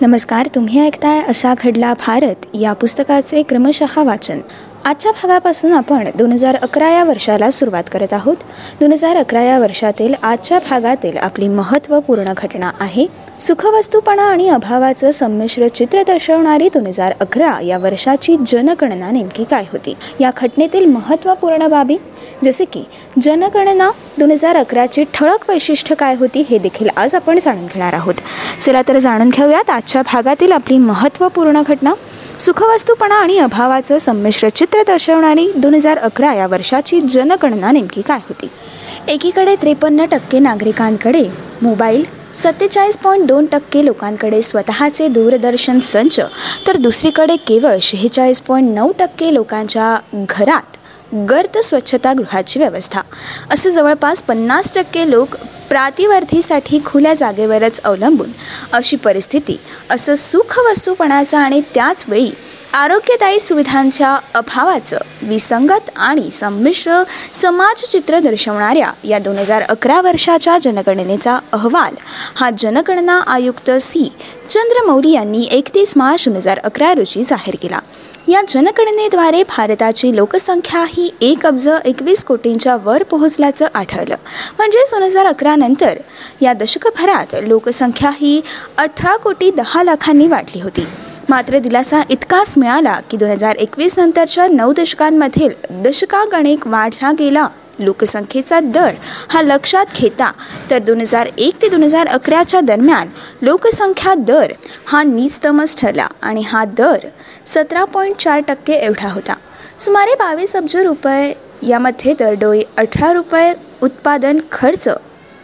नमस्कार तुम्ही ऐकताय असा घडला भारत. या पुस्तकाचे क्रमशः वाचन. आजच्या भागापासून आपण दोन हजार अकरा या वर्षाला सुरुवात करत आहोत. दोन हजार अकरा या वर्षातील आजच्या भागातील आपली महत्त्वपूर्ण घटना आहे. सुखवस्तूपणा आणि अभावाचं संमिश्र चित्र दर्शवणारी दोन हजार अकरा या वर्षाची जनगणना नेमकी काय होती? या घटनेतील महत्त्वपूर्ण बाबी? जसे की जनगणना दोन हजार अकराची ठळक वैशिष्ट्य काय होती हे देखील आज आपण जाणून घेणार आहोत. चला तर जाणून घेऊयात आजच्या भागातील आपली महत्त्वपूर्ण घटना. सुखवस्तूपणा आणि अभावाचं संमिश्र चित्र दर्शवणारी दोन हजार अकरा या वर्षाची जनगणना नेमकी काय होती? एकीकडे त्रेपन्न टक्के नागरिकांकडे मोबाईल सत्तेचाळीस पॉईंट दोन टक्के लोकांकडे स्वतःचे दूरदर्शन संच तर दुसरीकडे केवळ शेहेचाळीस पॉईंट नऊ टक्के लोकांच्या घरात गर्त स्वच्छतागृहाची व्यवस्था. असं जवळपास पन्नास टक्के लोक प्रातिवर्धीसाठी खुल्या जागेवरच अवलंबून. अशी परिस्थिती असं सुखवस्तूपणाचं आणि त्याचवेळी आरोग्यदायी सुविधांच्या अभावाचं विसंगत आणि संमिश्र समाजचित्र दर्शवणाऱ्या या दोन हजार अकरा वर्षाच्या जनगणनेचा अहवाल हा जनगणना आयुक्त सी. चंद्रमौली यांनी एकतीस मार्च दोन हजार अकरा रोजी जाहीर केला. या जनगणनेद्वारे भारताची लोकसंख्या ही एक अब्ज एकवीस कोटींच्या वर पोहोचल्याचं आढळलं. म्हणजेच दोन हजार अकरा नंतर या दशकभरात लोकसंख्या ही अठरा कोटी दहा लाखांनी वाढली होती. मात्र दिलासा इतकाच मिळाला की दोन हजार एकवीस नंतरच्या नऊ दशकांमधील दशकागणिक वाढला गेला. लोकसंख्येचा दर हा लक्षात घेता तर दोन हजार एक ते दोन हजार अकराच्या दरम्यान लोकसंख्या दर हा निस्तमच ठरला आणि हा दर सतरा पॉईंट चार टक्के एवढा होता. सुमारे बावीस अब्ज रुपये यामध्ये दरडोई अठरा रुपये उत्पादन खर्च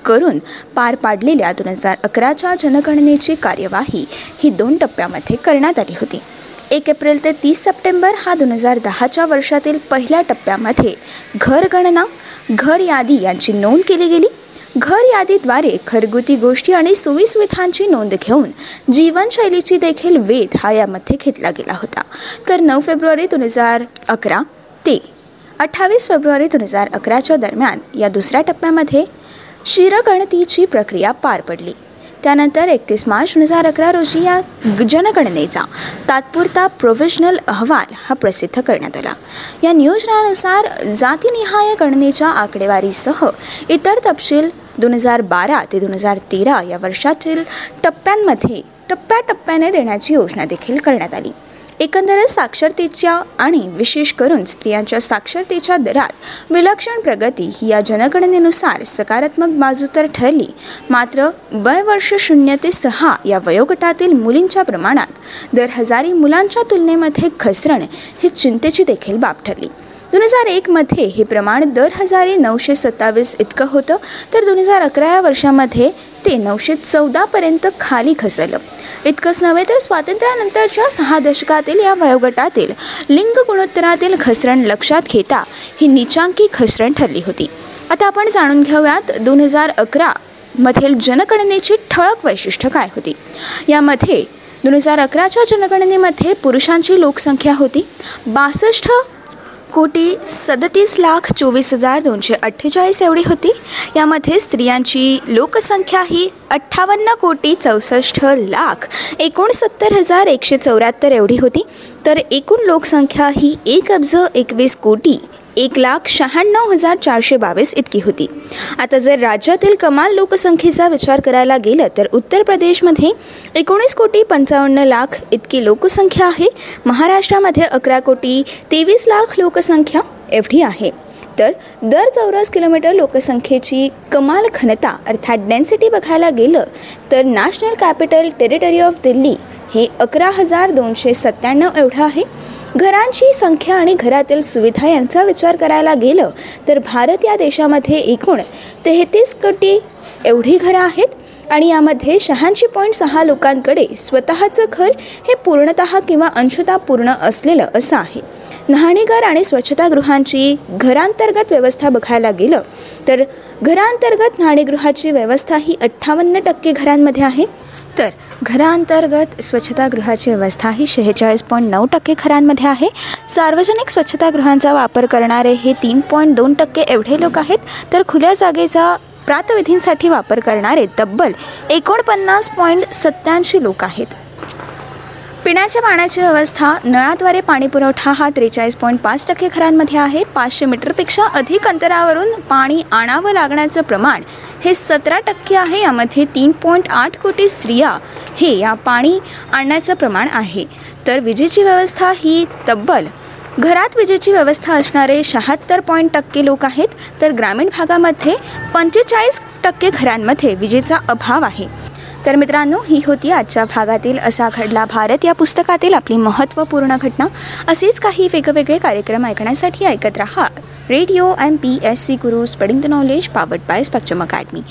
करून पार पाडलेल्या दोन हजार अकराच्या जनगणनेची कार्यवाही ही दोन टप्प्यामध्ये करण्यात आली होती. एक एप्रिल ते तीस सप्टेंबर हा दोन हजार दहाच्या वर्षातील पहिल्या टप्प्यामध्ये घर गणना घर यादी यांची नोंद केली गेली. घर यादीद्वारे घरगुती गोष्टी आणि सुविसुविधांची नोंद घेऊन जीवनशैलीची देखील वेध हा यामध्ये घेतला गेला होता. तर नऊ फेब्रुवारी दोन हजार अकरा ते अठ्ठावीस फेब्रुवारी दोन हजार अकराच्या दरम्यान या दुसऱ्या टप्प्यामध्ये शिरगणतीची प्रक्रिया पार पडली. त्यानंतर एकतीस मार्च दोन हजार अकरा रोजी या जनगणनेचा तात्पुरता प्रोव्हिजनल अहवाल हा प्रसिद्ध करण्यात आला. या नियोजनानुसार जातीनिहाय गणनेच्या आकडेवारीसह इतर तपशील दोन हजार बारा ते दोन हजार तेरा या वर्षातील टप्प्यांमध्ये टप्प्याटप्प्याने देण्याची योजना देखील करण्यात आली. एकंदरच साक्षरतेच्या आणि विशेष करून स्त्रियांच्या साक्षरतेच्या दरात विलक्षण प्रगती ही या जनगणनेनुसार सकारात्मक बाजू तर ठरली. मात्र वय वर्ष शून्य ते सहा या वयोगटातील मुलींच्या प्रमाणात दर हजारी मुलांच्या तुलनेमध्ये घसरण ही चिंतेची देखील बाब ठरली. दोन हजार एकमध्ये हे प्रमाण दर हजारी नऊशे सत्तावीस इतकं होतं. तर दोन हजार अकरा या वर्षामध्ये ते नऊशे चौदापर्यंत खाली घसरलं इतकंच नव्हे तर स्वातंत्र्यानंतरच्या सहा दशकातील या वयोगटातील लिंग गुणोत्तरातील घसरण लक्षात घेता ही निचांकी घसरण ठरली होती. आता आपण जाणून घेऊयात दोन हजार अकरा मधील जनगणनेची ठळक वैशिष्ट्य काय होती. यामध्ये दोन हजार अकराच्या जनगणनेमध्ये पुरुषांची लोकसंख्या होती. बासष्ट कोटी सदतीस लाख चोवीस हजार दोनशे अठ्ठेचाळीस एवढी होती. यामध्ये स्त्रियांची लोकसंख्या ही अठ्ठावन्न कोटी चौसष्ट लाख एकोणसत्तर हजार एकशे चौऱ्याहत्तर एवढी होती. तर एकूण लोकसंख्या ही एक अब्ज एकवीस कोटी एक लाख शहाण्णव हजार चारशे बावीस इतकी होती. आता जर राज्यातील कमाल लोकसंख्येचा विचार करायला गेलं तर उत्तर प्रदेशमध्ये एकोणीस कोटी पंचावन्न लाख इतकी लोकसंख्या आहे. महाराष्ट्रामध्ये अकरा कोटी तेवीस लाख लोकसंख्या एवढी आहे. तर दर चौरस किलोमीटर लोकसंख्येची कमाल घनता अर्थात डेन्सिटी बघायला गेलं तर National Capital Territory of Delhi हे अकरा हजार दोनशे सत्त्याण्णव एवढं आहे. घरांची संख्या आणि घरातील सुविधा यांचा विचार करायला गेलं तर भारत या देशामध्ये एकूण तेहतीस कोटी एवढी घरं आहेत आणि यामध्ये शहाऐंशी पॉईंट सहा लोकांकडे स्वतःचं घर हे पूर्णतः किंवा अंशतः पूर्ण असलेलं असं आहे. न्हाणीघर आणि स्वच्छतागृहांची घरांतर्गत व्यवस्था बघायला गेलं तर घरांतर्गत न्हाणीगृहाची व्यवस्था ही अठ्ठावन्न टक्के घरांमध्ये आहे. तर घराअंतर्गत स्वच्छतागृहाची व्यवस्था ही शेहेचाळीस पॉईंट नऊ टक्के घरांमध्ये आहे. सार्वजनिक स्वच्छतागृहांचा वापर करणारे हे तीन पॉईंट दोन टक्के एवढे लोक आहेत तर खुल्या जागेचा प्रातविधींसाठी वापर करणारे तब्बल एकोणपन्नास पॉईंट सत्त्याऐंशी लोक आहेत. पिण्याच्या पाण्याची व्यवस्था नळाद्वारे पाणी पुरवठा हा त्रेचाळीस पॉईंट पाच टक्के घरांमध्ये आहे. पाचशे मीटरपेक्षा अधिक अंतरावरून पाणी आणावं लागण्याचं प्रमाण हे सतरा टक्के आहे. यामध्ये तीन पॉईंट आठ कोटी स्त्रिया हे या पाणी आणण्याचं प्रमाण आहे. तर विजेची व्यवस्था ही तब्बल. घरात विजेची व्यवस्था असणारे शहात्तर पॉईंट टक्के लोक आहेत. तर ग्रामीण भागामध्ये पंचेचाळीस टक्के घरांमध्ये विजेचा अभाव आहे. तर मित्रांनो ही होती आजच्या भागातील असा घडला भारत. या पुस्तकातील आपली महत्त्वपूर्ण घटना. असेच काही वेगवेगळे कार्यक्रम ऐकण्यासाठी ऐकत रहा. Radio M P S C Guru spreading the knowledge powered by स्पक्चम academy.